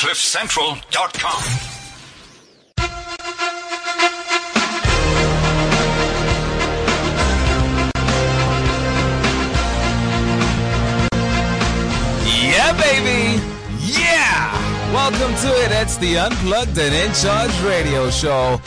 CliffCentral.com. Yeah, baby. Yeah. Welcome to it. It's the Unplugged and In Charge radio show.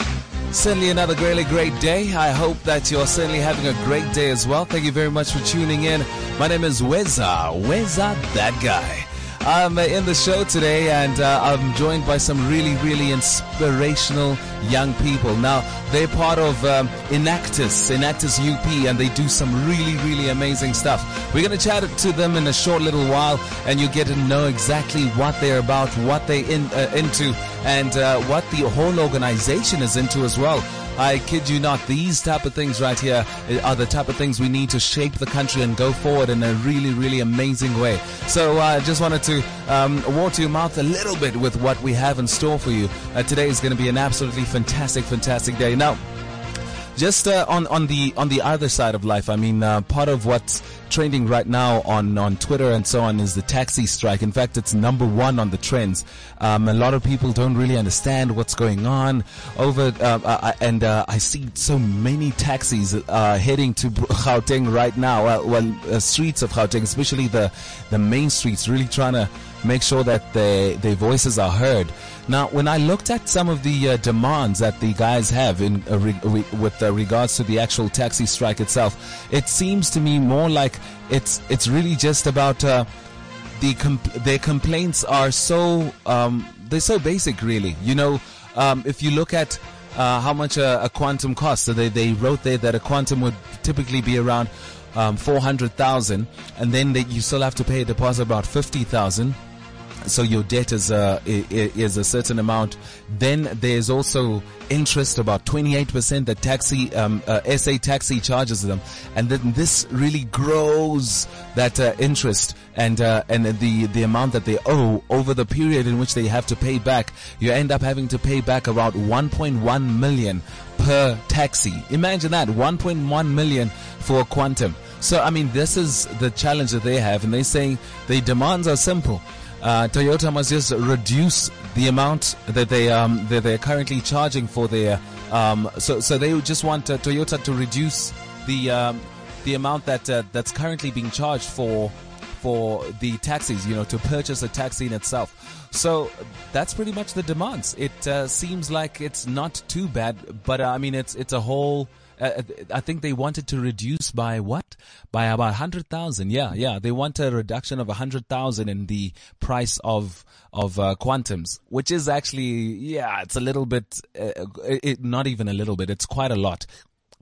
Certainly another really great day. I hope that you're certainly having a great day as well. Thank you very much for tuning in. My name is Weza. Weza, that guy. I'm uh, in the show today and uh, I'm joined by some really, really inspirational young people. Now, they're part of um, Enactus, Enactus UP, and they do some really, really amazing stuff. We're going to chat to them in a short little while and you get to know exactly what they're about, what they're in, uh, into, and uh, what the whole organization is into as well. I kid you not, these type of things right here are the type of things we need to shape the country and go forward in a really, really amazing way. So I uh, just wanted to um, water your mouth a little bit with what we have in store for you. Uh, today is going to be an absolutely fantastic, fantastic day. Now, just uh, on on the on the other side of life, I mean, uh, part of what's trending right now on on Twitter and so on is the taxi strike. In fact, it's number one on the trends. Um, a lot of people don't really understand what's going on over, uh, uh, and uh, I see so many taxis uh, heading to Gauteng right now. Well, well streets of Gauteng, especially the the main streets, really trying to make sure that their their voices are heard. Now, when I looked at some of the uh, demands that the guys have in uh, re- with uh, regards to the actual taxi strike itself, it seems to me more like it's it's really just about uh, the comp- their complaints are so um, they're so basic, really. You know, um, if you look at uh, how much a, a quantum costs, so they they wrote there that a quantum would typically be around um, four hundred thousand, and then they, you still have to pay a deposit about fifty thousand so your debt is a, is a certain amount. Then there's also interest, about 28% that taxi, um, uh, SA taxi charges them. And then this really grows that uh, interest and, uh, and the, the amount that they owe over the period in which they have to pay back. You end up having to pay back about 1.1 million per taxi. Imagine that, 1.1 million for a quantum. So, I mean, this is the challenge that they have and they're saying their demands are simple uh, Toyota must just reduce the amount that they um, that they're currently charging for their um, so so they just want uh, Toyota to reduce the um, the amount that uh, that's currently being charged for for the taxis, you know, to purchase a taxi in itself. So that's pretty much the demands. It uh, seems like it's not too bad, but uh, I mean, it's it's a whole uh, I think they wanted to reduce by what? By about 100,000. Yeah, yeah. They want a reduction of 100,000 in the price of, of, uh, quantums, which is actually, yeah, it's a little bit, uh, it, not even a little bit. It's quite a lot.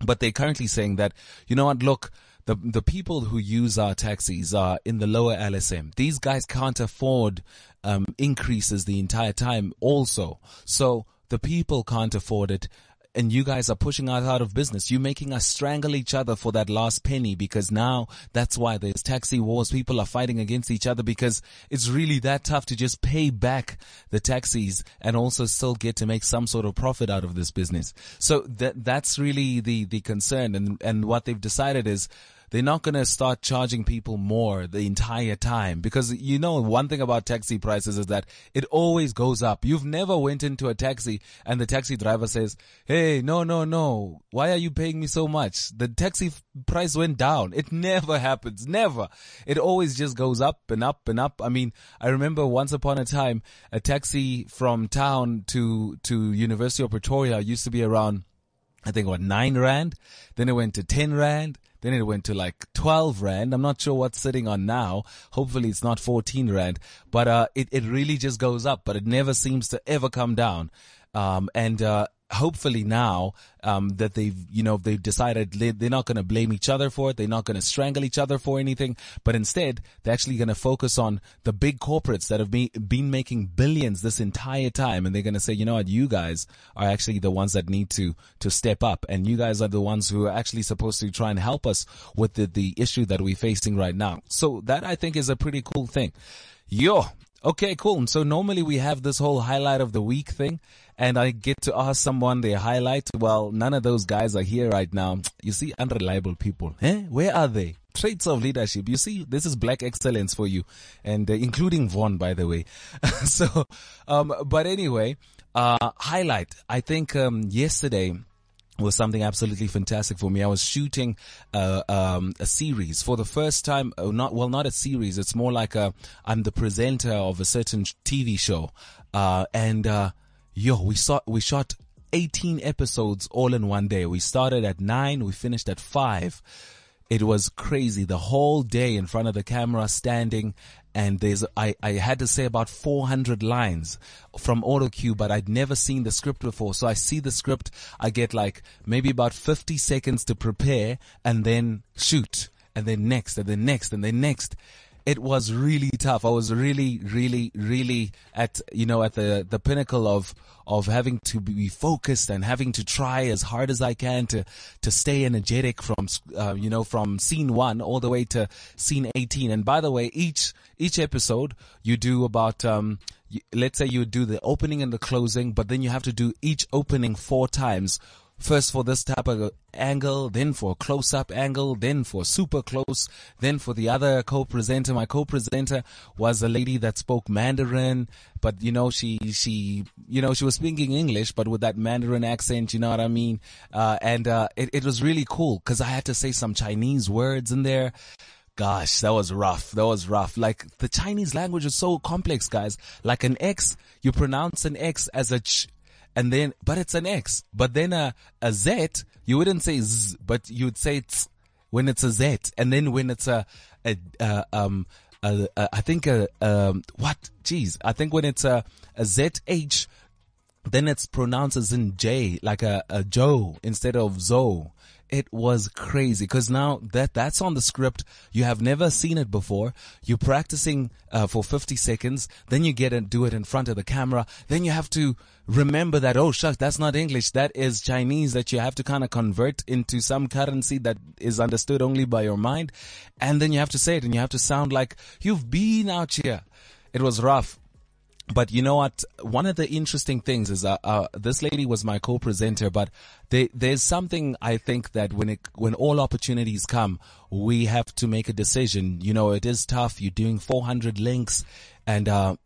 But they're currently saying that, you know what, look, the the people who use our taxis are in the lower LSM. These guys can't afford um, increases the entire time. Also, so the people can't afford it and you guys are pushing us out of business. You're making us strangle each other for that last penny because now that's why there's taxi wars. People are fighting against each other because it's really that tough to just pay back the taxis and also still get to make some sort of profit out of this business. So that, that's really the, the concern. And, and what they've decided is, they're not going to start charging people more the entire time because you know one thing about taxi prices is that it always goes up. You've never went into a taxi and the taxi driver says, "Hey, no, no, no. Why are you paying me so much? The taxi price went down." It never happens. Never. It always just goes up and up and up. I mean, I remember once upon a time a taxi from town to to University of Pretoria used to be around I think what nine rand. Then it went to ten rand. Then it went to like 12 rand. I'm not sure what's sitting on now. Hopefully it's not 14 rand, but, uh, it, it really just goes up, but it never seems to ever come down. Um, and, uh, hopefully now um, that they've you know they've decided they're not going to blame each other for it. They're not going to strangle each other for anything. But instead they're actually going to focus on the big corporates that have been, been making billions this entire time. And they're going to say you know what? You guys are actually the ones that need to to step up. And you guys are the ones who are actually supposed to try and help us with the, the issue that we're facing right now. So that i think is a pretty cool thing. Yo Okay, cool. So normally we have this whole highlight of the week thing and I get to ask someone their highlight. Well, none of those guys are here right now. You see, unreliable people. Eh? Where are they? traits of leadership. You see, this is black excellence for you, and uh, including Vaughn, by the way. so, um, but anyway, uh, highlight. I think um, yesterday was something absolutely fantastic for me. I was shooting uh, um, a series for the first time. Uh, not well, not a series. It's more like a. I'm the presenter of a certain TV show, uh, and uh, yo, we saw we shot 18 episodes all in one day. We started at nine, we finished at five. It was crazy. The whole day in front of the camera, standing, and there's I, I had to say about 400 lines from AutoCue, but I'd never seen the script before. So I see the script, I get like maybe about 50 seconds to prepare, and then shoot, and then next, and then next, and then next it was really tough. I was really, really, really at, you know, at the, the pinnacle of, of having to be focused and having to try as hard as I can to, to stay energetic from, uh, you know, from scene one all the way to scene 18. And by the way, each, each episode you do about, um, let's say you do the opening and the closing, but then you have to do each opening four times First for this type of angle, then for a close-up angle, then for super close, then for the other co-presenter. My co-presenter was a lady that spoke Mandarin, but you know, she, she, you know, she was speaking English, but with that Mandarin accent, you know what I mean? Uh, and, uh, it, it was really cool because I had to say some Chinese words in there. Gosh, that was rough. That was rough. Like the Chinese language is so complex, guys. Like an X, you pronounce an X as a ch, and then, but it's an X. But then a, a Z, you wouldn't say Z, but you would say T when it's a Z. And then when it's a, a, a um, a, a, I think a, um, what? Jeez. I think when it's a, a ZH, then it's pronounced as in J, like a, a Joe instead of Zoe it was crazy because now that that's on the script, you have never seen it before. You're practicing uh, for 50 seconds, then you get and do it in front of the camera. Then you have to remember that oh shucks, that's not English, that is Chinese that you have to kind of convert into some currency that is understood only by your mind, and then you have to say it and you have to sound like you've been out here. It was rough but you know what? One of the interesting things is, uh, uh, this lady was my co-presenter, but they, there's something I think that when it, when all opportunities come, we have to make a decision. You know, it is tough. You're doing 400 links and uh,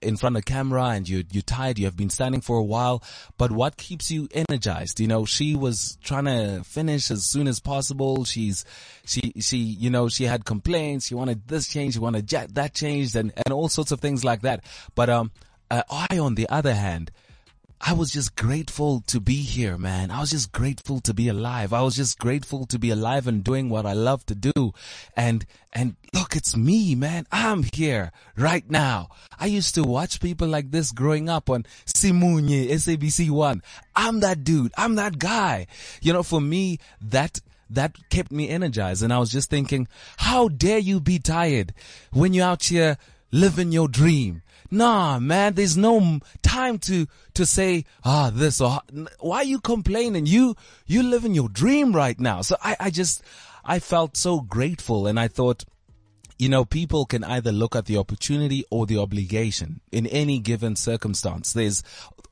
in front of camera and you you're tired you have been standing for a while. But what keeps you energized? You know she was trying to finish as soon as possible. She's she she you know she had complaints. She wanted this change. She wanted that changed and and all sorts of things like that. But um I on the other hand I was just grateful to be here, man. I was just grateful to be alive. I was just grateful to be alive and doing what I love to do. And, and look, it's me, man. I'm here right now. I used to watch people like this growing up on Simunye, SABC one. I'm that dude. I'm that guy. You know, for me, that, that kept me energized. And I was just thinking, how dare you be tired when you're out here living your dream? Nah, man, there's no time to, to say, ah, this or, why are you complaining? You, you living your dream right now. So I, I just, I felt so grateful and I thought, you know, people can either look at the opportunity or the obligation in any given circumstance. There's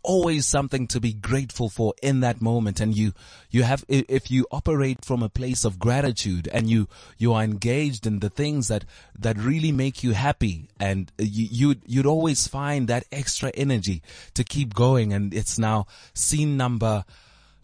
always something to be grateful for in that moment. And you, you have, if you operate from a place of gratitude and you, you are engaged in the things that, that really make you happy and you, you'd, you'd always find that extra energy to keep going. And it's now scene number,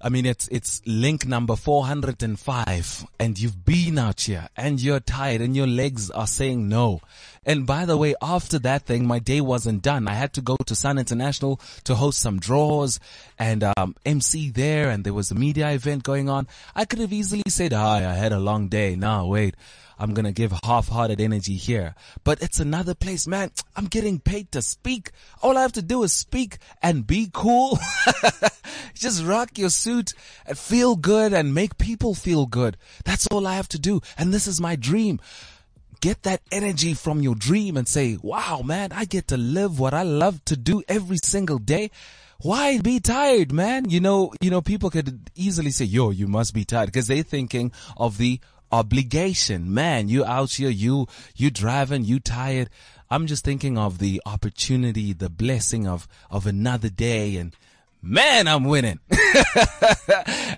I mean, it's, it's link number 405 and you've been out here and you're tired and your legs are saying no. And by the way, after that thing, my day wasn't done. I had to go to Sun International to host some draws and, um, MC there and there was a media event going on. I could have easily said, hi, I had a long day. No, wait. I'm going to give half-hearted energy here. But it's another place, man. I'm getting paid to speak. All I have to do is speak and be cool. Just rock your suit and feel good and make people feel good. That's all I have to do. And this is my dream. Get that energy from your dream and say, wow, man, I get to live what I love to do every single day why be tired, man? You know, you know, people could easily say, yo, you must be tired because they're thinking of the obligation. Man, you out here, you, you driving, you tired. I'm just thinking of the opportunity, the blessing of, of another day and man, I'm winning.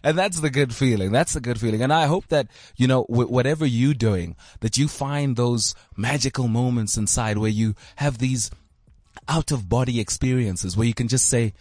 and that's the good feeling. That's the good feeling. And I hope that, you know, wh- whatever you're doing, that you find those magical moments inside where you have these out of body experiences where you can just say,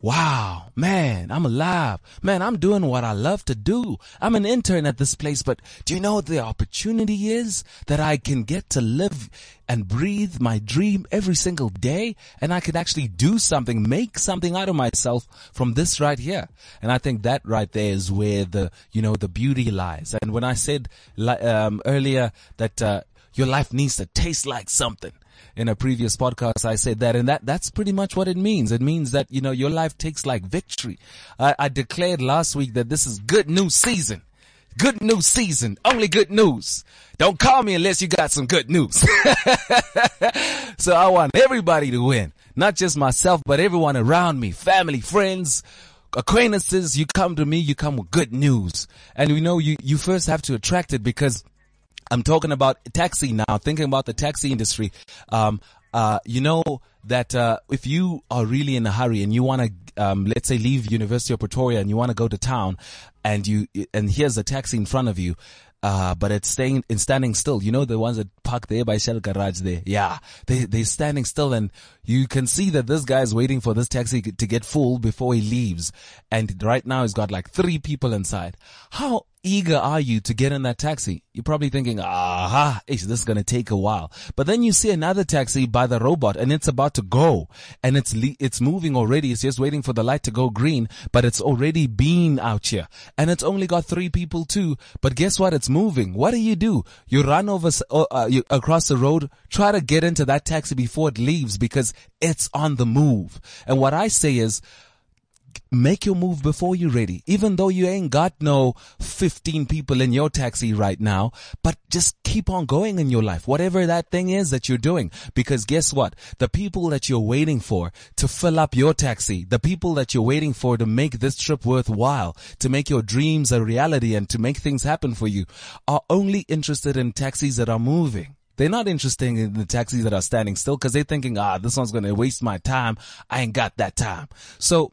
Wow, man, I'm alive. Man, I'm doing what I love to do. I'm an intern at this place, but do you know what the opportunity is? That I can get to live and breathe my dream every single day and I can actually do something, make something out of myself from this right here. And I think that right there is where the, you know, the beauty lies. And when I said, um, earlier that, uh, your life needs to taste like something in a previous podcast, I said that, and that, that's pretty much what it means. It means that, you know, your life takes like victory. I, I declared last week that this is good news season. Good news season. Only good news. Don't call me unless you got some good news. so I want everybody to win. Not just myself, but everyone around me. Family, friends, acquaintances. You come to me, you come with good news. And you know, you, you first have to attract it because I'm talking about taxi now, thinking about the taxi industry. Um, uh, you know that uh, if you are really in a hurry and you want to, um, let's say, leave University of Pretoria and you want to go to town, and you and here's a taxi in front of you, uh, but it's staying in standing still. You know the ones that park there by Shell Garage there. Yeah, they they're standing still, and you can see that this guy is waiting for this taxi to get full before he leaves. And right now he's got like three people inside. How eager are you to get in that taxi? You're probably thinking, aha, this is going to take a while. But then you see another taxi by the robot and it's about to go and it's, le- it's moving already. It's just waiting for the light to go green, but it's already been out here and it's only got three people too. But guess what? It's moving. What do you do? You run over, uh, you, across the road, try to get into that taxi before it leaves because it's on the move. And what I say is, make your move before you're ready. Even though you ain't got no 15 people in your taxi right now, but just keep on going in your life. Whatever that thing is that you're doing. Because guess what? The people that you're waiting for to fill up your taxi, the people that you're waiting for to make this trip worthwhile, to make your dreams a reality and to make things happen for you are only interested in taxis that are moving. They're not interested in the taxis that are standing still because they're thinking, ah, this one's going to waste my time. I ain't got that time. So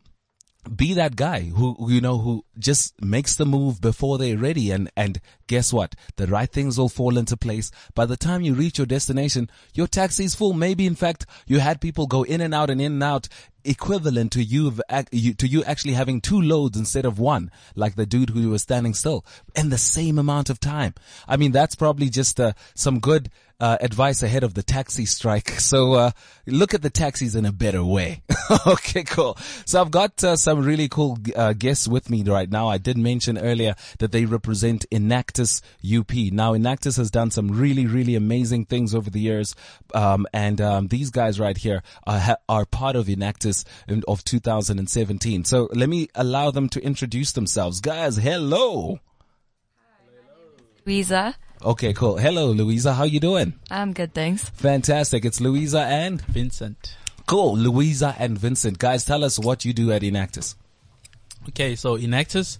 be that guy who, you know, who just makes the move before they're ready. And, and guess what? The right things will fall into place. By the time you reach your destination, your taxi's full. Maybe in fact, you had people go in and out and in and out equivalent to you, to you actually having two loads instead of one, like the dude who was standing still in the same amount of time. I mean, that's probably just uh, some good uh, advice ahead of the taxi strike. So uh, look at the taxis in a better way. okay, cool. So I've got uh, some really cool uh, guests with me right now. I did mention earlier that they represent Enactus UP. Now Enactus has done some really, really amazing things over the years, um, and um, these guys right here are, are part of Enactus of 2017. So let me allow them to introduce themselves. Guys, hello. Louisa. Okay, cool. Hello, Louisa. How you doing? I'm good, thanks. Fantastic. It's Louisa and Vincent. Cool. Louisa and Vincent. Guys, tell us what you do at Enactus. Okay, so Enactus,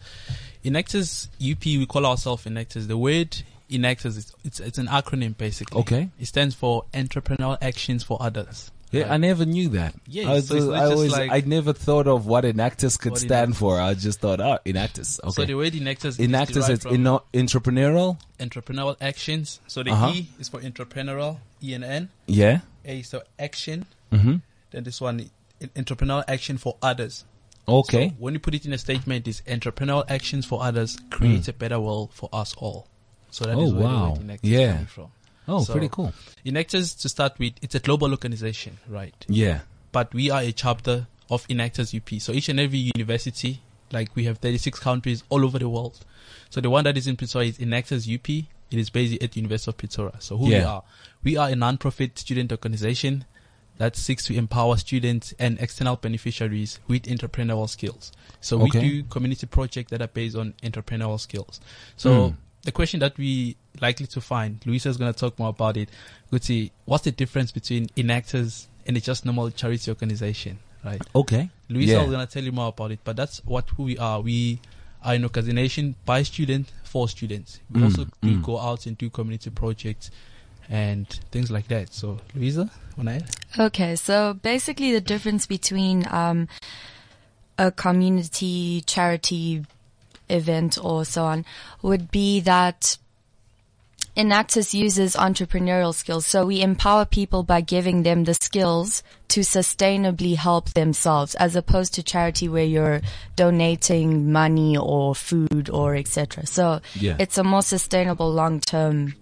Enactus UP, we call ourselves Enactus. The word Enactus, is, it's, it's an acronym basically. Okay. It stands for Entrepreneurial Actions for Others. Yeah. I never knew that. Yeah, I, was, so it's I just always, like- I never thought of what Enactus could stand Enactus for. I just thought, oh, Enactus. Okay. So the word Enactus, Enactus is is inno- entrepreneurial. entrepreneurial actions. So the Uh-huh. E is for entrepreneurial, E and N. Yeah. A is for action. Mm-hmm. Then this one, entrepreneurial action for others. Okay. So when you put it in a statement, is entrepreneurial actions for others create a better world for us all. So that is. Oh, where wow. the word Enactus Yeah. is coming from. Oh, so- pretty cool. Enactus, to start with, it's a global organization, right? Yeah. But we are a chapter of Enactus UP. So each and every university, like we have 36 countries all over the world. So the one that is in Pretoria is Enactus UP. It is based at the University of Pretoria. So who we are? We are a non-profit student organization that seeks to empower students and external beneficiaries with entrepreneurial skills. So Okay. we do community projects that are based on entrepreneurial skills. So Hmm. the question that we likely to find, Luisa is going to talk more about it. Good see, what's the difference between Enactus and a just normal charity organization, right? Okay. Luisa Yeah. is going to tell you more about it, but that's what who we are. We are an organization by students for students. We Mm, also do mm. go out and do community projects and things like that. So, Luisa, wanna add? Okay, so basically the difference between um, a community charity event or so on would be that Enactus uses entrepreneurial skills. So we empower people by giving them the skills to sustainably help themselves as opposed to charity where you're donating money or food or etc. So Yeah. it's a more sustainable long term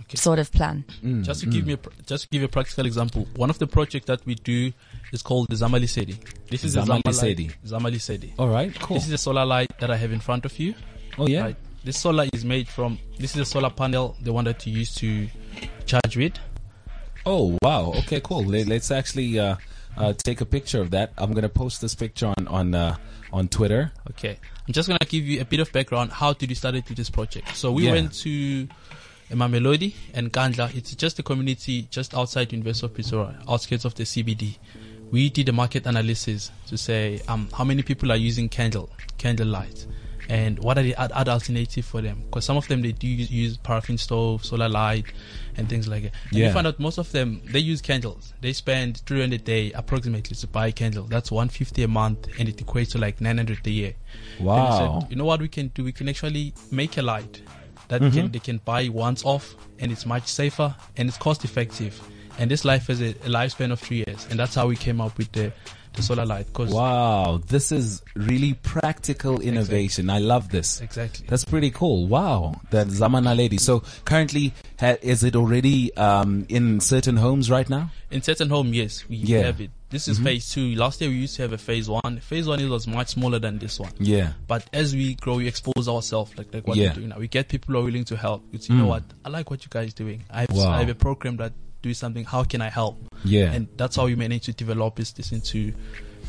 Okay. sort of plan. Mm, just to give mm. me a, just to give you a practical example, one of the projects that we do is called the Zama Lesedi. This is Zamali a Sedi. Zamali Zamali Sedi. All right, cool. This is a solar light that I have in front of you. oh yeah. Right. This solar is made from. This is a solar panel. The one that you use to charge with. Oh wow. Okay, cool. Let, let's actually uh, uh, take a picture of that. I'm gonna post this picture on on uh, on Twitter. Okay. I'm just gonna give you a bit of background how to get started with this project. So we Yeah. went to Mamelodi and Kandla. It's just a community just outside University of Pretoria, outskirts of the CBD. We did a market analysis to say um, how many people are using candle candle light and what are the other alternative for them because some of them they do use, use paraffin stove solar light and things like that and Yeah. we found out most of them they use candles they spend 300 a day approximately to buy a candle that's 150 a month and it equates to like 900 a year Wow. said, you know what we can do? We can actually make a light that Mm-hmm. can, they can buy once off, and it's much safer and it's cost effective. And this life has a, a lifespan of three years, and that's how we came up with the, the solar light. Cause Wow, this is really practical innovation. I love this. exactly. That's pretty cool. Wow, that Zamana lady. So currently, ha- is it already um, in certain homes right now? In certain home, yes, we Yeah. Mm-hmm. have it. This is phase two. Last year we used to have a phase one. Phase one it was much smaller than this one. Yeah. But as we grow, we expose ourselves, like, like what Yeah. we're doing now. We get people who are willing to help. It's, you know Mm. what? I like what you guys doing. I have, Wow. I have a program that do something. How can I help? Yeah. And that's how we managed to develop this, this into,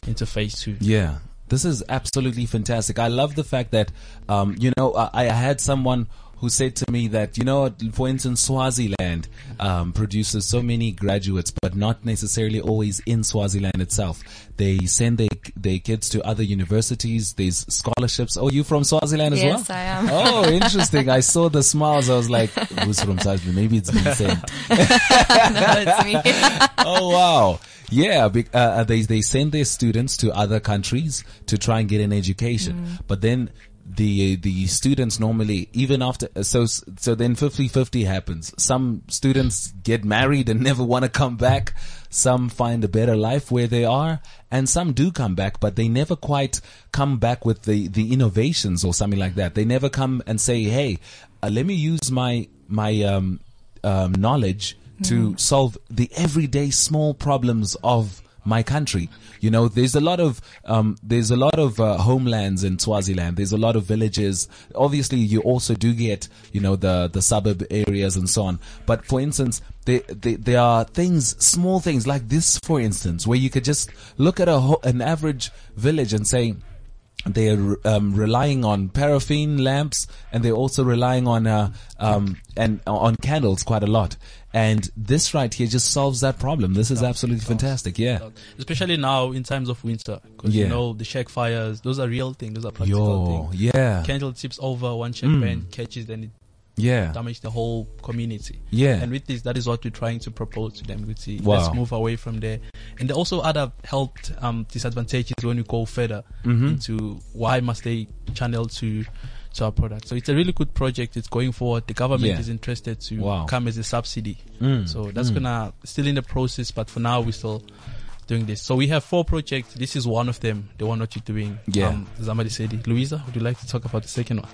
into phase two. Yeah. This is absolutely fantastic. I love the fact that, um, you know, I, I had someone who said to me that, you know, for instance, Swaziland um, produces so many graduates, but not necessarily always in Swaziland itself. They send their, their kids to other universities. There's scholarships. Oh, you from Swaziland as well? Yes, I am. Oh, interesting. I saw the smiles. I was like, who's from Swaziland? Maybe it's been sent. That's me. oh wow yeah uh, uh, they they send their students to other countries to try and get an education but then the the students normally even after so so then 50-50 happens. Some students get married and never want to come back. Some find a better life where they are and some do come back but they never quite come back with the the innovations or something like that. They never come and say hey uh, let me use my my um um, knowledge to solve the everyday small problems of my country. You know, there's a lot of um, there's a lot of uh, homelands in Swaziland. There's a lot of villages. Obviously, you also do get you know the the suburb areas and so on. But for instance, there there, are things, small things like this, for instance, where you could just look at a ho- an average village and say they're um, relying on paraffin lamps and they're also relying on uh, um, and on candles quite a lot. And this right here just solves that problem. This is absolutely fantastic. Yeah. Especially now in times of winter. Because Yeah. you know, the shack fires, those are real things. Those are practical Yo, things. yeah, Candle tips over, one shack Mm. catches, then it yeah, damages the whole community. yeah. And with this, that is what we're trying to propose to them. We see, Wow. let's move away from there. And there also other health um, disadvantages when we go further Mhm. into why must they channel to to our product. So it's a really good project. It's going forward. The government Yeah. is interested to Wow. come as a subsidy. Mm, So that's mm. gonna still in the process, but for now we're still doing this. So we have four projects. This is one of them. The one that you're doing. Yeah. Um, Zamadi Sedi. Louisa, would you like to talk about the second one?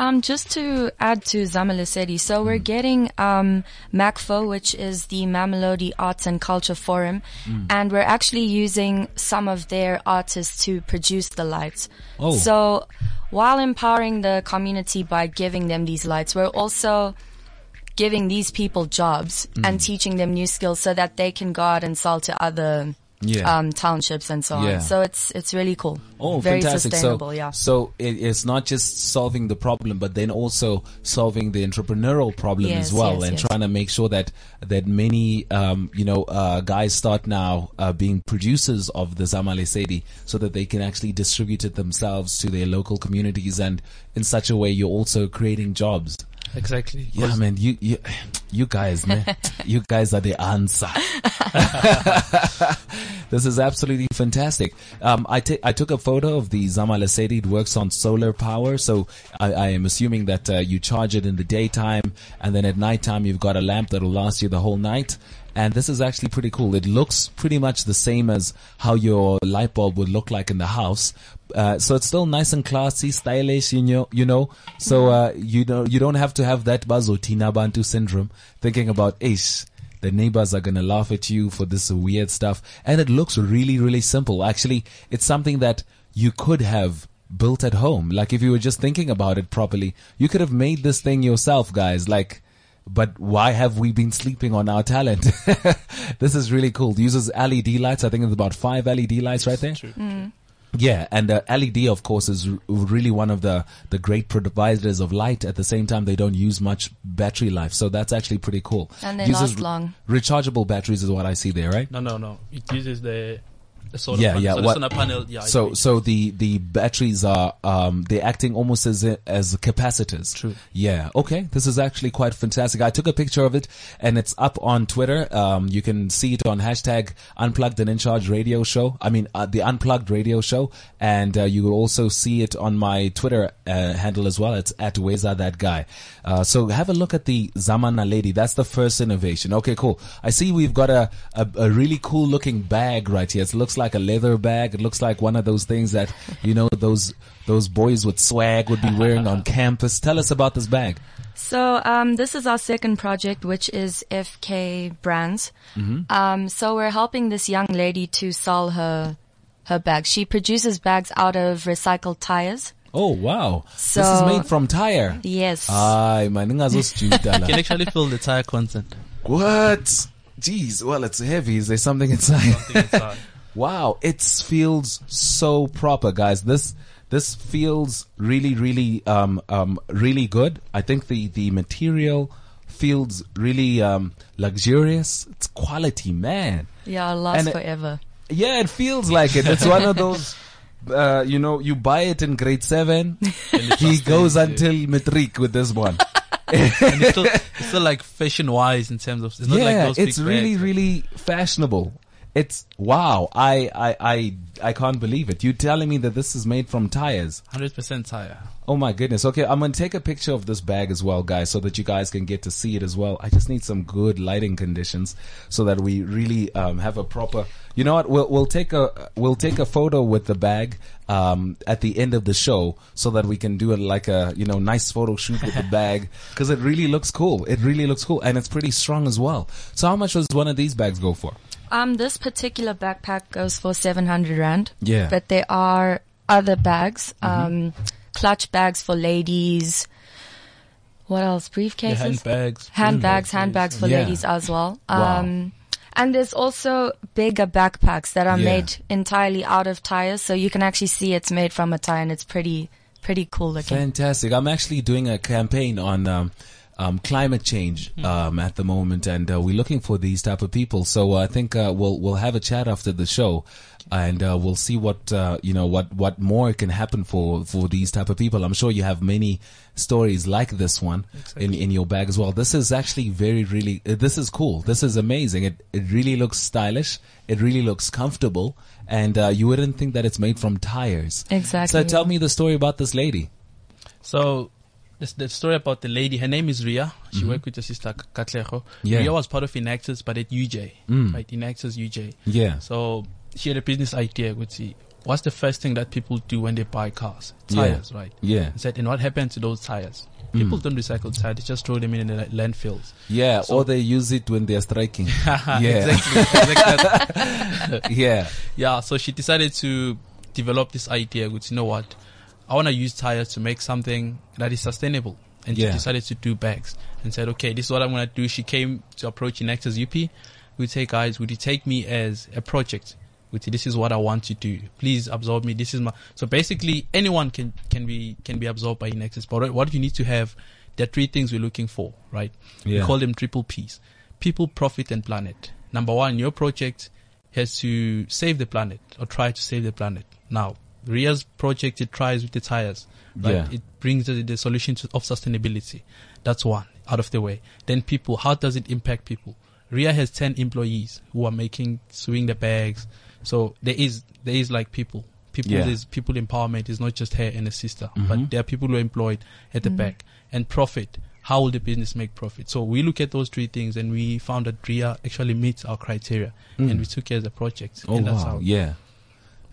Um, just to add to Zama Lesedi, so Mm. we're getting um, MACFO, which is the Mamelodi Arts and Culture Forum, Mm. and we're actually using some of their artists to produce the lights. Oh. So while empowering the community by giving them these lights, we're also giving these people jobs Mm. and teaching them new skills so that they can go out and sell to other Yeah. um, townships and so Yeah. on. So it's it's really cool. Oh, Very fantastic! sustainable, so, yeah. so it, it's not just solving the problem, but then also solving the entrepreneurial problem Yes, as well, yes, and yes. trying to make sure that that many, um, you know, uh, guys start now uh, being producers of the Zama Lesedi, so that they can actually distribute it themselves to their local communities, and in such a way, you're also creating jobs. Exactly. Yeah, man, you, you, you guys, man, you guys are the answer. this is absolutely fantastic. Um, I ta- I took a photo of the Zama Lesedi. It works on solar power, so I, I am assuming that uh, you charge it in the daytime, and then at nighttime you've got a lamp that'll last you the whole night. And this is actually pretty cool. It looks pretty much the same as how your light bulb would look like in the house. Uh, so it's still nice and classy, stylish, you know, you know. So, uh, you know, you don't have to have that bazotina bantu syndrome thinking about, ish, the neighbors are gonna laugh at you for this weird stuff. And it looks really, really simple. Actually, it's something that you could have built at home. Like if you were just thinking about it properly, you could have made this thing yourself, guys. Like, but why have we been sleeping on our talent? this is really cool. It uses LED lights. I think it's about five LED lights right there. True. Yeah, and uh, LED, of course, is r- really one of the the great providers of light. At the same time, they don't use much battery life, so that's actually pretty cool. And they Uses last long. Rechargeable batteries is what I see there, right? No, no, no. It uses the, the solar Yeah, panel. yeah, So what- solar panel, yeah. So, so the the batteries are um they're acting almost as as capacitors. True. Yeah. Okay. This is actually quite fantastic. I took a picture of it, and it's up on Twitter. Um, you can see it on hashtag Unplugged and In Charge Radio Show. I mean, uh, the Unplugged Radio Show, and uh, you will also see it on my Twitter uh, handle as well. It's at Weza That Guy. Uh, so have a look at the Zamana Lady. That's the first innovation. Okay, cool. I see we've got a, a, a really cool looking bag right here. It looks like a leather bag. It looks like one of those things that, you know, those, those boys with swag would be wearing on campus. Tell us about this bag. So um, this is our second project, which is FK Brands. Mm-hmm. Um, so we're helping this young lady to sell her her bags. She produces bags out of recycled tires. Oh, wow. this is made from tire. Yes. Ay, man, ngazosijudala. can actually feel the tire content. What? Jeez, well, it's heavy. Is there something inside? Something inside. Wow, it feels so proper, guys. This this feels really, really, um, um, really good. I think the the material feels really um, luxurious. It's quality, man. yeah, it'll last and it- forever. Yeah, it feels like it. It's one of those. Uh, you know, you buy it in grade seven. he goes until matric with this one. and it's still, it's still like fashion wise in terms of, it's not like yeah, those it's really, bags. really fashionable. It's wow. I, I, I, I can't believe it. You telling me that this is made from tires? 100% tire. Oh my goodness. Okay, I'm gonna take a picture of this bag as well, guys, so that you guys can get to see it as well. I just need some good lighting conditions so that we really um, have a proper. You know what? We'll we'll take a we'll take a photo with the bag um, at the end of the show so that we can do it like a you know nice photo shoot with the bag because it really looks cool. It really looks cool and it's pretty strong as well. So how much does one of these bags go for? Um, this particular backpack goes for 700 rand. Yeah. Mm-hmm. But there are other bags, um, clutch bags for ladies. What else? Briefcases? handbags. handbags, handbags for Yeah. ladies as well. Wow. Um, and there's also bigger backpacks that are Yeah. made entirely out of tires, so you can actually see it's made from a tire, and it's pretty, pretty cool looking. Fantastic. I'm actually doing a campaign on um, um, climate change um, at the moment, and uh, we're looking for these type of people. So uh, I think uh, we'll we'll have a chat after the show, and uh, we'll see what uh, you know what what more can happen for for these type of people. I'm sure you have many stories like this one in in your bag as well. This is actually very really uh, this is cool. This is amazing. It it really looks stylish. It really looks comfortable, and uh, you wouldn't think that it's made from tires. Exactly. So tell me the story about this lady. So, this, the story about the lady, her name is Ria. She worked with your sister K- Katleho. Mm-hmm. Yeah. Ria was part of Enactus, but at UJ, Mm. right? Enactus UJ. Yeah. So, she had a business idea, would see, what's the first thing that people do when they buy cars? Yeah. Tires, right? Yeah. And said, and what happened to those tires? People don't recycle tires, they just throw them in the landfills. Yeah, So- or they use it when they're striking. yeah. exactly. exactly. Yeah. Yeah, so she decided to develop this idea, which you know what, I want to use tires to make something that is sustainable. And Yeah. she decided to do bags and said, okay, this is what I'm going to do. She came to approach Enactus UP. We say, guys, would you take me as a project? Would you, this is what I want to do. Please absorb me. This is my, so basically anyone can, can be, can be absorbed by Enactus. But what you need to have, there are three things we're looking for, right? Yeah. We call them triple P's. People, profit, and planet. Number one, your project has to save the planet or try to save the planet. Now, Ria's project it tries with the tires. Right? Yeah. It brings the, the solution to, of sustainability. That's one out of the way. Then people, how does it impact people? Ria has 10 employees who are making, sewing the bags. So there is, there is like people. People Yeah. is people empowerment is not just her and a sister, Mhm. but there are people who are employed at the back. And profit. How will the business make profit? So we look at those three things and we found that Ria actually meets our criteria Mm. and we took it as a project. Oh and that's wow, how yeah,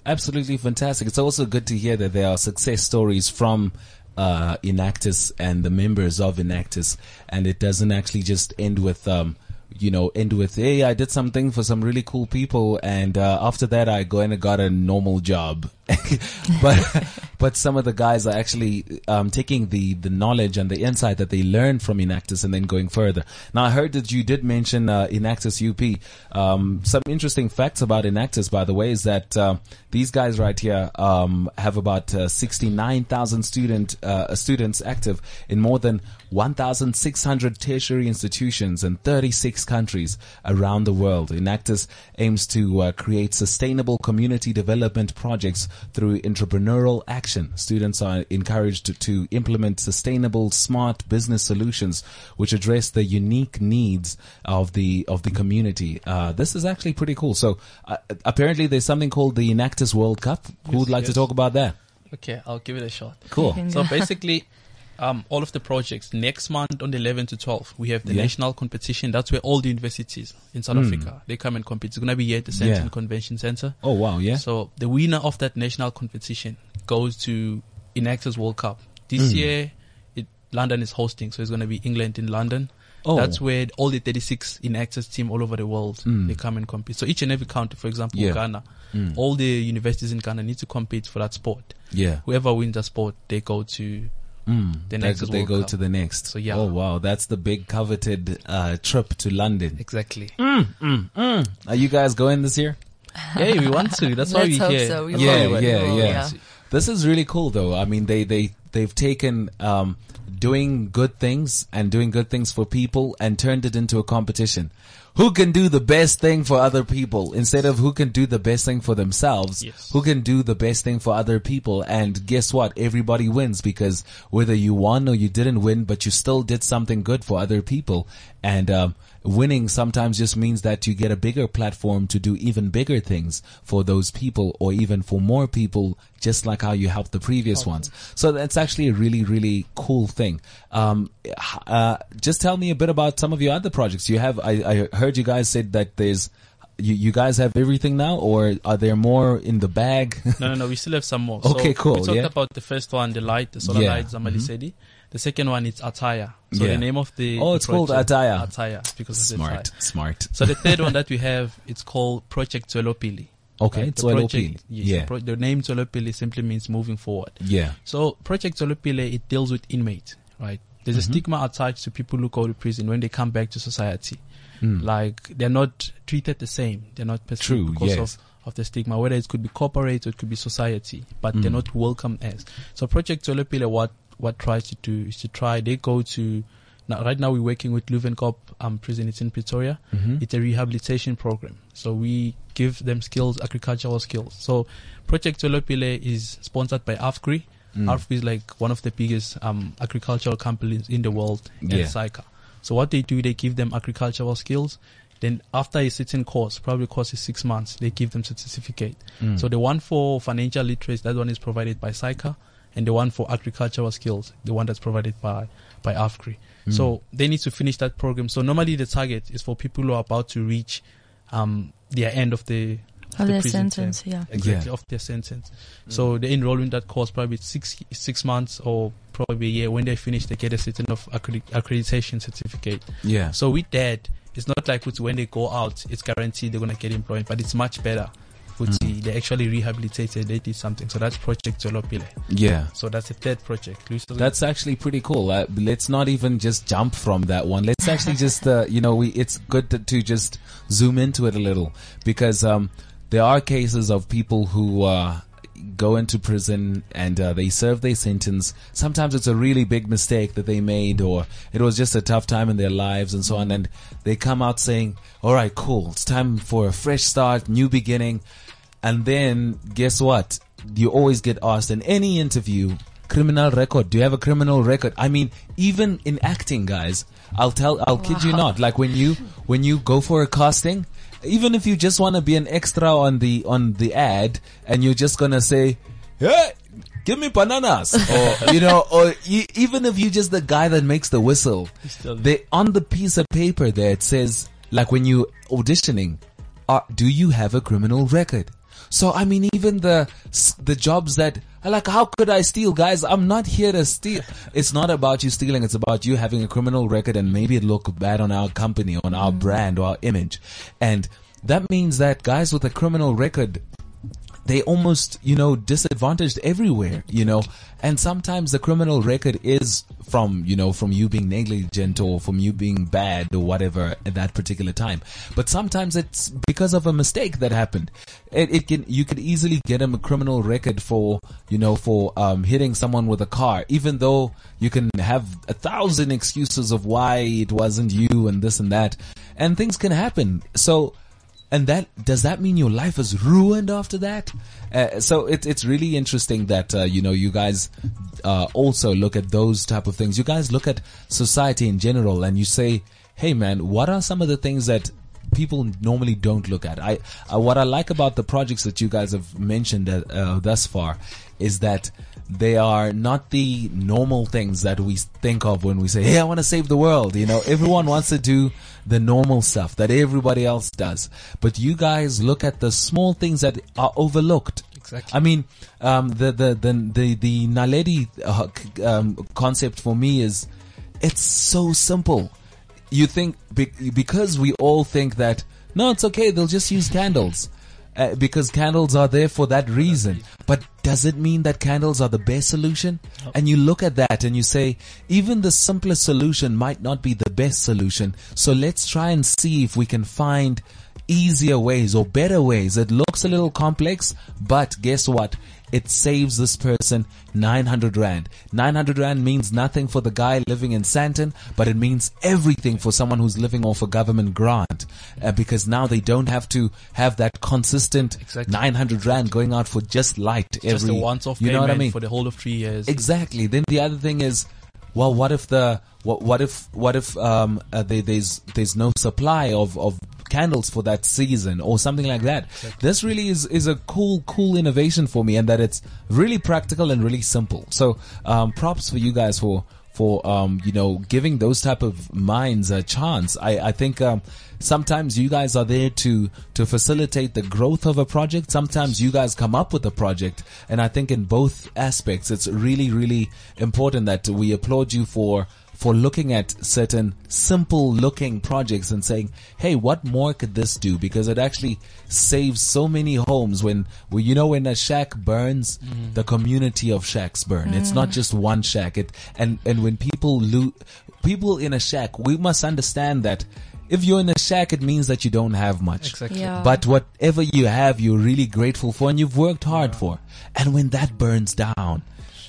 absolutely fantastic. It's also good to hear that there are success stories from uh, Enactus and the members of Enactus, and it doesn't actually just end with. Um, you know, end with, hey, I did something for some really cool people, and uh, after that, I go and got a normal job. but but some of the guys are actually um, taking the the knowledge and the insight that they learned from Enactus and then going further. Now, I heard that you did mention uh, Enactus UP. Um, some interesting facts about Enactus, by the way, is that uh, these guys right here um, have about uh, sixty nine thousand student uh, students active in more than one thousand six hundred tertiary institutions in thirty six countries around the world. Enactus aims to uh, create sustainable community development projects through entrepreneurial action. Students are encouraged to, to implement sustainable, smart business solutions which address the unique needs of the of the community. Uh, this is actually pretty cool. So uh, apparently, there's something called the Enactus World Cup. Who would Yes, like to talk about that? Okay, I'll give it a shot. Cool. So basically, um, all of the projects next month on the 11th to 12th, we have the Yeah. national competition. That's where all the universities in South Mm. Africa they come and compete. It's gonna be here at the Centre Yeah. Convention Center. Oh wow, yeah. So the winner of that national competition goes to Enactus World Cup. This Mm. year, it, London is hosting, so it's going to be England in London. Oh. That's where all the 36 Enactus team all over the world Mm. they come and compete. So each and every country, for example, Yeah. Ghana, Mm. all the universities in Ghana need to compete for that sport. yeah. Whoever wins that sport, they go to Mm. The They- next they World go Cup. to the next. So, yeah. Oh wow, that's the big coveted uh, trip to London. exactly. Are you guys going this year? yeah, we want to. That's why we hope here. so. We That's Yeah, why will. we yeah, yeah. yeah. This is really cool though. I mean, they, they, they've taken, um, doing good things and doing good things for people and turned it into a competition. Who can do the best thing for other people instead of who can do the best thing for themselves? Yes. Who can do the best thing for other people? And guess what? Everybody wins because whether you won or you didn't win, but you still did something good for other people. And, um, winning sometimes just means that you get a bigger platform to do even bigger things for those people or even for more people, just like how you helped the previous ones. So that's actually a really, really cool thing. Um, uh, just tell me a bit about some of your other projects. You have, I, I heard you guys said that there's, you, you guys have everything now or are there more in the bag? No, no, no. We still have some more. Okay, so cool, We talked yeah. about the first one, the light, the solar Yeah, light, Zama Lesedi. The second one is Attire. So Yeah. the name of the Oh, the it's called project- Attire. Attire because it's smart, Attire. smart. So the third one that we have, it's called Project Tswelopele. Okay, Right? The project- yes, Yeah. the, pro- the name Tswelopele simply means moving forward. Yeah. So Project Tswelopele, it deals with inmates, right? There's Mm-hmm. a stigma attached to people who go to prison when they come back to society. Mm. Like they're not treated the same. They're not perceived True, because yes. of, of the stigma. Whether it could be corporate or it could be society, but they're Mm. not welcome as. So Project Tswelopele, what what tries to do is to try. They go to now. Right now, we're working with Leeuwkop um, prison. It's in Pretoria. Mhm. It's a rehabilitation program. So we give them skills, agricultural skills. So Project Tswelopele is sponsored by AFGRI. Mm. AFGRI is like one of the biggest um, agricultural companies in the world Yeah. and SAICA. So what they do, they give them agricultural skills. Then after a certain course, probably course is six months, they give them a certificate. Mm. So the one for financial literacy, that one is provided by SAICA. And the one for agricultural skills, the one that's provided by, by AFGRI. Mm. So they need to finish that program. So normally the target is for people who are about to reach um, their end of the Of the their sentence, term. yeah. exactly Yeah. of their sentence. So they enroll in that course probably six six months or probably a year. When they finish, they get a certain of accredi- accreditation certificate. Yeah. So with that, it's not like when they go out, it's guaranteed they're gonna get employed, but it's much better. With Mm. they actually rehabilitated, they did something. So that's Project Tswelopele. Yeah. So that's the third project. Luis, That's actually pretty cool. Uh, let's not even just jump from that one. Let's actually just, uh, you know, we, it's good to, to just zoom into it a little because, um, there are cases of people who, uh, go into prison and uh, they serve their sentence. Sometimes it's a really big mistake that they made or it was just a tough time in their lives and so on. And they come out saying, all right, cool. It's time for a fresh start, new beginning. And then guess what? you always get asked in any interview, criminal record. Do you have a criminal record? I mean, even in acting, guys, I'll tell, I'll kid you not. Like when you, when you go for a casting, even if you just want to be an extra on the, on the ad and you're just going to say, hey, give me bananas or, you know, or e- even if you're just the guy that makes the whistle, they, on the piece of paper there, it says, like when you auditioning, uh, do you have a criminal record? So I mean, even the the jobs that like, how could I steal, guys? I'm not here to steal. It's not about you stealing. It's about you having a criminal record and maybe it look bad on our company, on our mm. brand, or our image, and that means that guys with a criminal record they almost, you know, disadvantaged everywhere, you know, and sometimes the criminal record is from, you know, from you being negligent or from you being bad or whatever at that particular time. But sometimes it's because of a mistake that happened. It, it can, you could easily get him a criminal record for, you know, for, um, hitting someone with a car, even though you can have a thousand excuses of why it wasn't you and this and that. And things can happen. So, and that does that mean your life is ruined after that? Uh, so it, it's really interesting that uh, you know you guys uh, also look at those type of things. You guys look at society in general, and you say, "Hey, man, what are some of the things that?" People normally don't look at. I uh, what I like about the projects that you guys have mentioned uh, uh, thus far is that they are not the normal things that we think of when we say, Hey, I want to save the world. You know, everyone wants to do the normal stuff that everybody else does. But you guys look at the small things that are overlooked. Exactly. I mean, um, the, the, the, the, the Naledi uh, um, concept for me is, it's so simple. You think, be- because we all think that, no, it's okay, they'll just use candles. Uh, because candles are there for that reason. But does it mean that candles are the best solution? And you look at that and you say, even the simplest solution might not be the best solution. So let's try and see if we can find easier ways or better ways. It looks a little complex, but guess what? It saves this person 900 rand. 900 rand means nothing for the guy living in Sandton, but it means everything for someone who's living off a government grant. Uh, because now they don't have to have that consistent Exactly. 900 rand going out for just light every, Just a once-off you know payment what I mean? for the whole of three years. Exactly. Then the other thing is, well, what if the what what if what if um uh, there, there's there's no supply of of candles for that season or something like that. This really is is a cool cool innovation for me, and that it's really practical and really simple. So um, props for you guys for for um, you know giving those type of minds a chance. I I think um, sometimes you guys are there to to facilitate the growth of a project. Sometimes you guys come up with a project, and I think in both aspects, it's really really important that we applaud you for for looking at certain simple looking projects and saying, hey, what more could this do? Because it actually saves so many homes when, well, you know, when a shack burns, mm. the community of shacks burn. It's not mm. just one shack. It, and, and when people lo- people in a shack, we must understand that if you're in a shack, it means that you don't have much. Exactly. Yeah. But whatever you have, you're really grateful for and you've worked hard for. And when that burns down,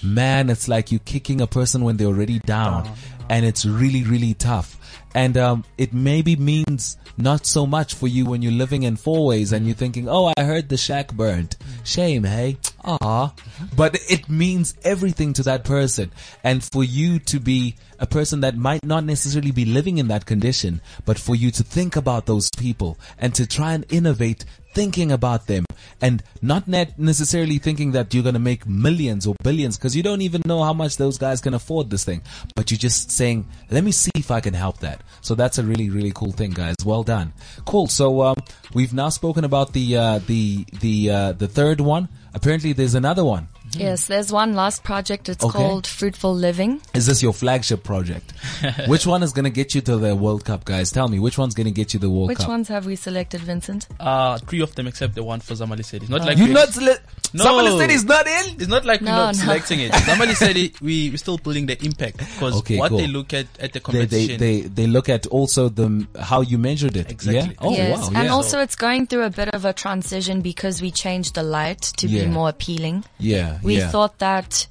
man, it's like you're kicking a person when they're already down. And it's really, really tough. And um, it maybe means not so much for you when you're living in Fourways and you're thinking, oh, I heard the shack burned. Shame, hey? Ah. But it means everything to that person. And for you to be a person that might not necessarily be living in that condition, but for you to think about those people and to try and innovate thinking about them and not necessarily thinking that you're going to make millions or billions because you don't even know how much those guys can afford this thing. But you're just saying, let me see if I can help that. So that's a really, really cool thing, guys. Well done. Cool. So, um, we've now spoken about the, uh, the, the, uh, the third one. Apparently there's another one. Yes, there's one last project. It's Okay. called Fruitful Living. Is this your flagship project? which one is going to get you to the World Cup, guys? Tell me, which one's going to get you the World Which Cup? ones have we selected, Vincent? Uh, three of them except the one for Zama Lesedi. It's not like You we- not sele- No. Somebody said he's not in? It's not like No, we're not no. selecting it. Somebody said it, we we're still pulling the impact because Okay, what cool. they look at at the They, competition. they, they, they look at also the, how you measured it. Exactly. Yeah? Oh, yes, wow. and yeah. also it's going through a bit of a transition because we changed the light to Yeah. be more appealing. yeah. We yeah. thought that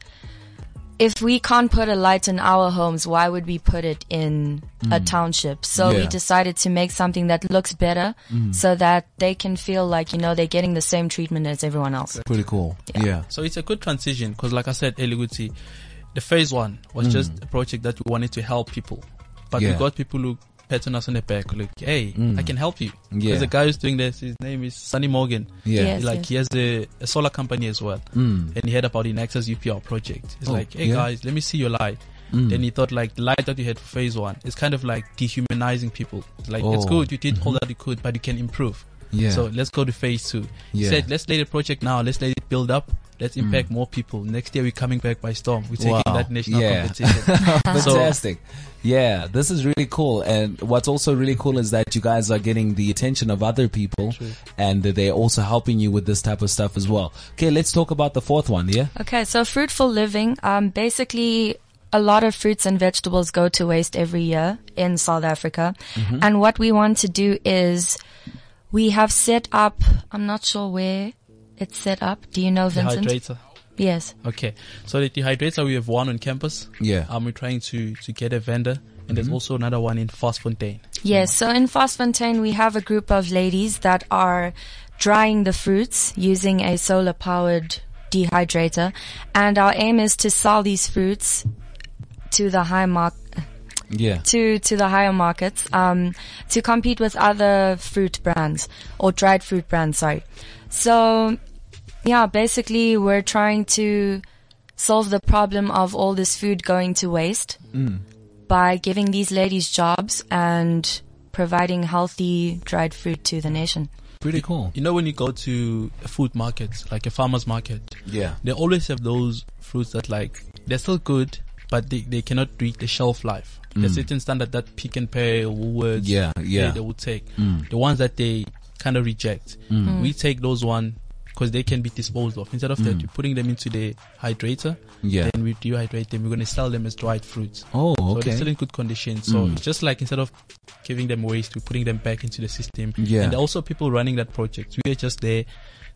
if we can't put a light in our homes, why would we put it in a township? So we decided to make something that looks better so that they can feel like, you know, they're getting the same treatment as everyone else. Pretty cool. Yeah. So it's a good transition because, like I said, Eliguti, the phase one was just a project that we wanted to help people, but Mm. Yeah. we got people who patting us on the back, like, "Hey, I can help you." Mm. Yeah. There's a guy who's doing this. His name is Sunny Morgan. Yeah. Yes. like he has a, a solar company as well, Mm. and he heard about the Enactus UPR project. He's Oh, like, "Hey yeah? guys, let me see your light." Mm. Then he thought like the light that you had for phase one is kind of like dehumanizing people. It's like it's Oh. good, you did all that you could, but you can improve. Yeah. So let's go to phase two. He Yeah. said, let's let the project now, let's let it build up, let's impact more people. Next year we're coming back by storm. We're taking Wow. that national Yeah. competition. so Fantastic. yeah, this is really cool. And what's also really cool is that you guys are getting the attention of other people True. and they're also helping you with this type of stuff as well. Okay, let's talk about the fourth one, yeah? Okay, so fruitful living, um, basically a lot of fruits and vegetables go to waste every year in South Africa. And what we want to do is we have set up, I'm not sure where it's set up. Do you know, Vincent? dehydrator. Yes. Okay. So the dehydrator, we have one on campus. Yeah. Um, we're trying to, to get a vendor. And there's also another one in Fastfontein. Yes, so in Fastfontein we have a group of ladies that are drying the fruits using a solar powered dehydrator and our aim is to sell these fruits to the high mark Yeah. to to the higher markets um, to compete with other fruit brands or dried fruit brands. Sorry. So yeah, basically we're trying to solve the problem of all this food going to waste by giving these ladies jobs and providing healthy dried fruit to the nation. Pretty cool. You know, when you go to a food market, like a farmer's market, Yeah. they always have those fruits that like, they're still good, but they, they cannot reach the shelf life. There's a mm. certain standard that Pick n Pay or Woolworths, Yeah, yeah. They, they will take. Mm. The ones that they kind of reject. Mm. We take those one because they can be disposed of. Instead of that, mm. you're putting them into the hydrator. Yeah. Then we dehydrate them. We're going to sell them as dried fruits. Oh, okay. So they're still in good condition. So it's just like instead of giving them waste, we're putting them back into the system. Yeah. And also people running that project. We are just there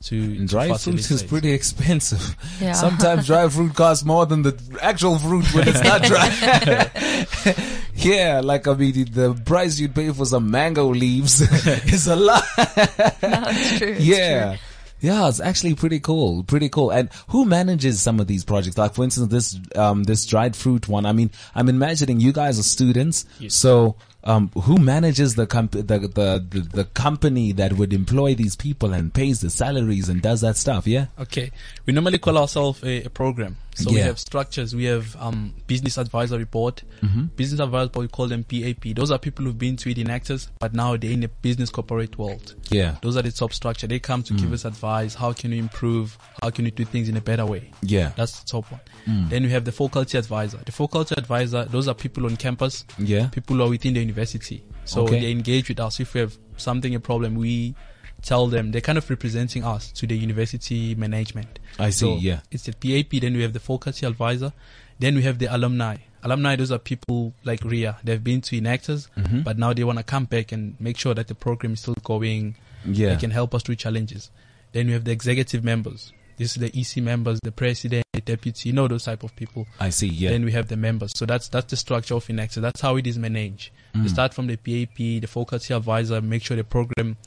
to, to Dry fruit is pretty expensive. Yeah. Sometimes dry fruit costs more than the actual fruit when it's not dry. yeah, like I mean, the price you'd pay for some mango leaves is a lot. No, it's true. it's yeah. Yeah, it's actually pretty cool. Pretty cool. And who manages some of these projects? Like for instance, this, um, this dried fruit one. I mean, I'm imagining you guys are students. Yes. So, um, who manages the, comp- the, the, the, the company that would employ these people and pays the salaries and does that stuff? Yeah. Okay. We normally call ourselves a, a program. So we have structures. We have um, business advisory board. Mm-hmm. Business advisory board, we call them PAP. Those are people who've been to Enactus, but now they're in the business corporate world. Yeah. Those are the top structure. They come to Mm. give us advice. How can we improve? How can we do things in a better way? Yeah. That's the top one. Mm. Then we have the faculty advisor. The faculty advisor, those are people on campus, Yeah. people who are within the university. So Okay. they engage with us. If we have something, a problem, we tell them. They're kind of representing us to the university management. I see, So yeah. It's the PAP, then we have the faculty advisor. Then we have the alumni. Alumni, those are people like Ria. They've been to Enactus, Mm-hmm. but now they want to come back and make sure that the program is still going. Yeah. They can help us through challenges. Then we have the executive members. This is the EC members, the president, the deputy, you know those type of people. I see. Yeah. Then we have the members. So that's that's the structure of Enactus. That's how it is managed. Mm. We start from the PAP, the faculty advisor, make sure the program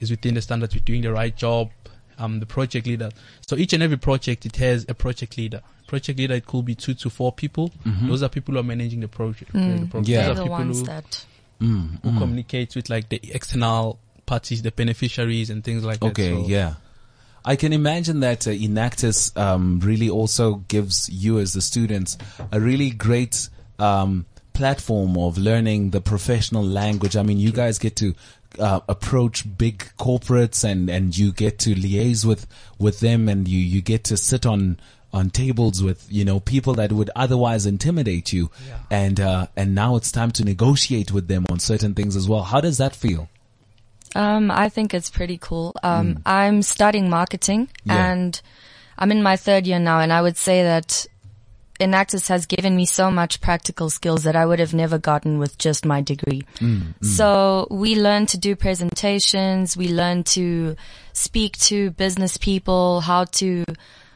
is within the standards, we're doing the right job. Um, the project leader. So each and every project, it has a project leader. Project leader, it could be two to four people. Those are people who are managing the project. the project. Mm-hmm. Yeah. They're Those are the people ones who, that Mm, who communicate with like the external parties, the beneficiaries and things like Okay, that. So- yeah. I can imagine that uh, Enactus um, really also gives you as the students a really great um, platform of learning the professional language. I mean, you guys get to uh, approach big corporates and, and you get to liaise with, with them and you, you get to sit on on tables with you know people that would otherwise intimidate you Yeah. and uh, and now it's time to negotiate with them on certain things as well how does that feel Um, I think it's pretty cool. Um, I'm studying marketing Mm. Yeah. and I'm in my third year now and I would say that Enactus has given me so much practical skills that I would have never gotten with just my degree. Mm, So we learn to do presentations, we learn to speak to business people, how to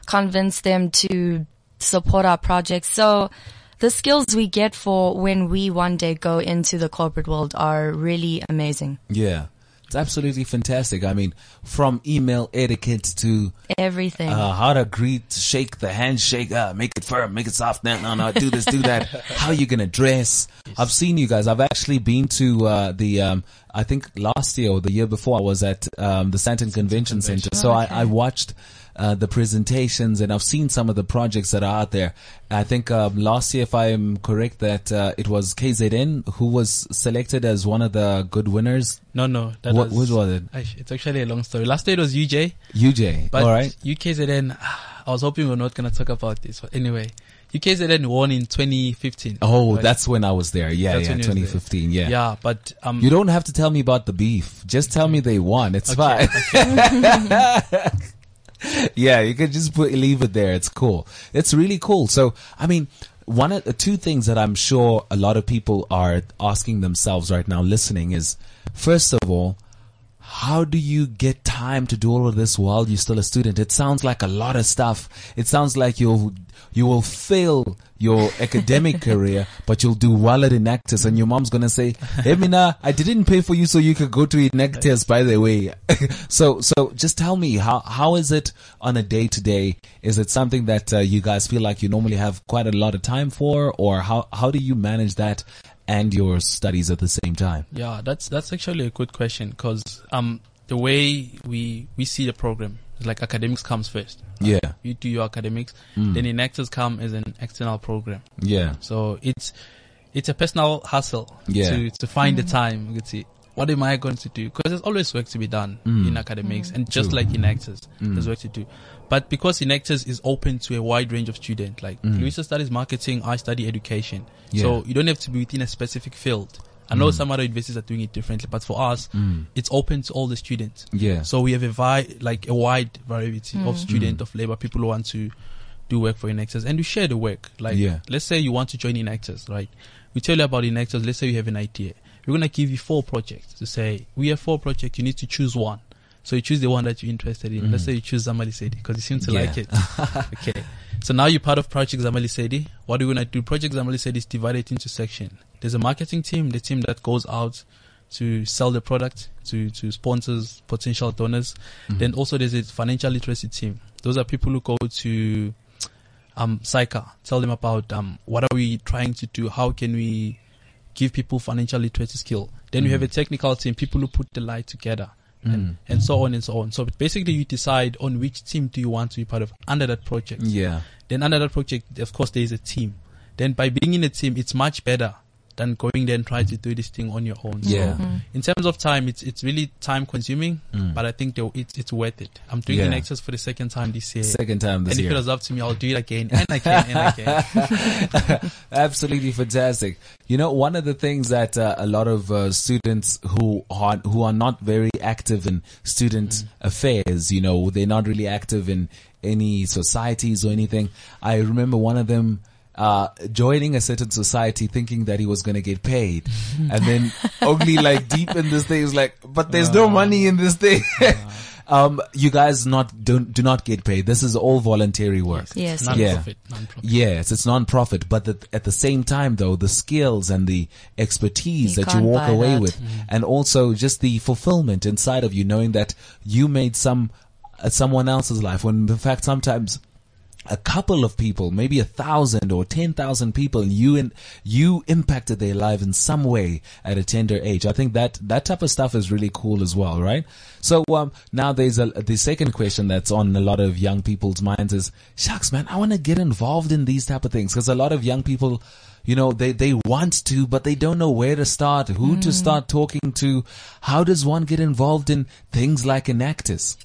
convince them to support our projects. So the skills we get for when we one day go into the corporate world are really amazing. Yeah. It's absolutely fantastic. I mean, from email etiquette to Everything. uh, how to greet, shake the handshake, uh, make it firm, make it soft. No, no, no, do this, do that. how you gonna dress? I've seen you guys. I've actually been to uh, the. Um, I think last year or the year before, I was at um, the Sandton Convention Center. So I, I watched. Uh, the presentations and I've seen some of the projects that are out there. I think um, last year, if I am correct, that uh, it was KZN who was selected as one of the good winners. No, no. That What, was, was it? It's actually a long story. Last year it was UJ, UJ. but All right. UKZN, I was hoping we are not going to talk about this. But anyway, UKZN won in 2015. Oh, Right? that's when I was there. Yeah, That's yeah, when you was there. 2015. Yeah. Yeah, but um, You don't have to tell me about the beef. Just tell me they won. It's Okay, fine. yeah, you can just put leave it there. It's cool. It's really cool. So, I mean, one of the two things that I'm sure a lot of people are asking themselves right now listening is first of all, how do you get time to do all of this while you're still a student? It sounds like a lot of stuff. It sounds like you'll, you will fail your academic career, but you'll do well at Enactus and your mom's gonna say, Hey Mina, I didn't pay for you so you could go to Enactus, by the way. so, so just tell me, how, how is it on a day to day? Is it something that uh, you guys feel like you normally have quite a lot of time for or how, how do you manage that and your studies at the same time? Yeah, that's that's actually a good question because um the way we we see the program is like academics comes first. Yeah. You do your academics, Mm. then Enactus come as an external program. Yeah. So it's it's a personal hustle Yeah. to to find the time. You see what am I going to do? Because there's always work to be done Mm. in academics, and just True. like Enactus, Mm. there's work to do. But because in is open to a wide range of students, like Mm. Louisa studies marketing, I study education. Yeah. So you don't have to be within a specific field. I know Mm. some other universities are doing it differently, but for us, Mm. it's open to all the students. Yeah. So we have a vi- like a wide variety of student Mm. of labor, people who want to do work for Enactus and we share the work. Like, Yeah. let's say you want to join Enactus, right? We tell you about Enactus. Let's say you have an idea. We're going to give you four projects to say, we have four projects. You need to choose one. So you choose the one that you're interested in. Let's say you choose Zama Lesedi because you seem to Mm. Yeah. like it. okay. So now you're part of Project Zama Lesedi. What are we going to do? Project Zama Lesedi is divided into sections. There's a marketing team, the team that goes out to sell the product to, to sponsors, potential donors. Mm-hmm. Then also there's a financial literacy team. Those are people who go to um SAICA, tell them about um what are we trying to do, how can we give people financial literacy skill. Then we have a technical team, people who put the light together. And, mm. and so mm. on and so on. So basically you decide on which team do you want to be part of under that project. Yeah. Then under that project, of course, there is a team. Then by being in a team, it's much better than going there and trying to do this thing on your own. Yeah. So in terms of time, it's it's really time consuming, Mm. but I think though it's it's worth it. I'm doing Yeah. the Enactus for the second time this year. Second time this and if year. it was up to me, I'll do it again and again and again. Absolutely fantastic. You know, one of the things that uh, a lot of uh, students who are who are not very active in student affairs, you know, they're not really active in any societies or anything. I remember one of them uh, joining a certain society thinking that he was going to get paid. and then only like deep in this thing, he was like, but there's no money in this thing. um, you guys not, don't, do not get paid. This is all voluntary work. Yes. Non-profit, non-profit. Yes, it's non-profit, but the, at the same time though, the skills and the expertise You that you walk away that. with and also just the fulfillment inside of you knowing that you made some, uh, someone else's life when in fact sometimes a couple of people, maybe a thousand or ten thousand people, and you and you impacted their life in some way at a tender age. I think that that type of stuff is really cool as well, right? So um, now there's a the second question that's on a lot of young people's minds is, shucks, man, I want to get involved in these type of things because a lot of young people. You know, they, they want to, but they don't know where to start, who to start talking to. How does one get involved in things like Enactus?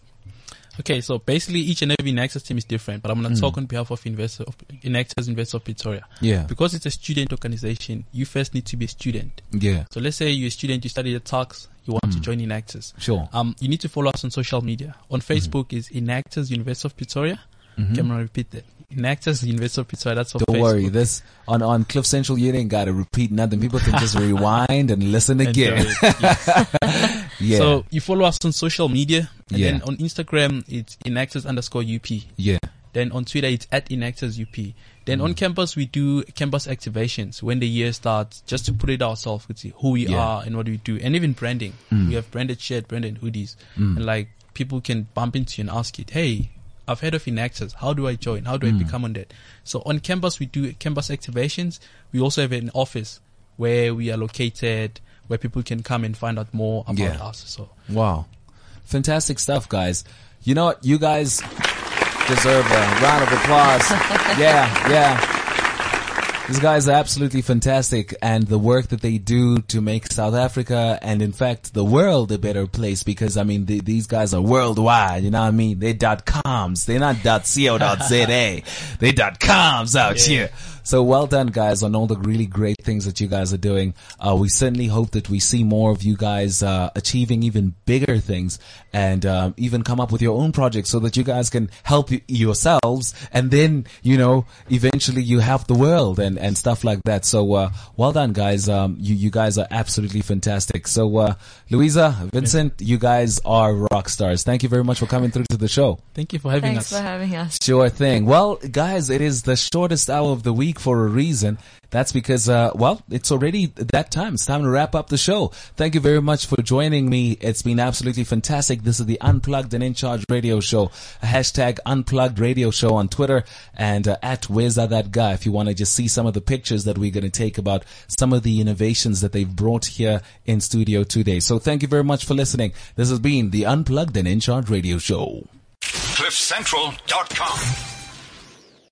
Okay, so basically each and every Enactus team is different, but I'm Mm. going to talk on behalf of Investor of Nexus Investor of Pretoria. Yeah. Because it's a student organization, you first need to be a student. Yeah. So let's say you're a student, you study the talks, you want to join Enactus. Mm. Sure. Um, you need to follow us on social media. On Facebook is Enactus University of Pretoria. Mm-hmm. Okay, I'm repeat that. Enactus University of Pretoria. That's on Don't Facebook. worry, this on on Cliff Central, you ain't got to repeat nothing. People can just rewind and listen again. yes. yeah, So you follow us on social media, and Yeah. then on Instagram it's Enactus underscore UP. yeah, Then on Twitter, it's at Enactus UP. Then Mm. on campus, we do campus activations when the year starts, just to put it ourselves, with who we Yeah. are and what we do, and even branding. Mm. We have branded shirt, branded hoodies, mm. and like people can bump into you and ask it, hey. I've heard of Enactus. How do I join? How do I mm. become on that? So on campus, we do campus activations. We also have an office where we are located, where people can come and find out more about Yeah. us. So Wow. Fantastic stuff, guys. You know what? You guys deserve a round of applause. yeah, yeah. These guys are absolutely fantastic and the work that they do to make South Africa and in fact the world a better place because I mean the, these guys are worldwide, you know what I mean? They're dot coms. They're not dot co dot za. They're dot coms out here. So well done guys on all the really great things that you guys are doing. Uh, we certainly hope that we see more of you guys, uh, achieving even bigger things and, um, even come up with your own projects so that you guys can help y- yourselves and then, you know, eventually you have the world and, and stuff like that. So, uh, well done guys. Um, you, you guys are absolutely fantastic. So, uh, Louisa, Vincent, you guys are rock stars. Thank you very much for coming through to the show. thank you for having Thanks us. Thanks for having us. Sure thing. Well, guys, it is the shortest hour of the week for a reason. That's because, uh, well, it's already that time. It's time to wrap up the show. Thank you very much for joining me. It's been absolutely fantastic. This is the Unplugged and In Charge Radio Show. Hashtag Unplugged Radio Show on Twitter and uh, at Where's That That Guy if you want to just see some of the pictures that we're going to take about some of the innovations that they've brought here in studio today. So thank you very much for listening. This has been the Unplugged and In Charge Radio Show. CliffCentral.com.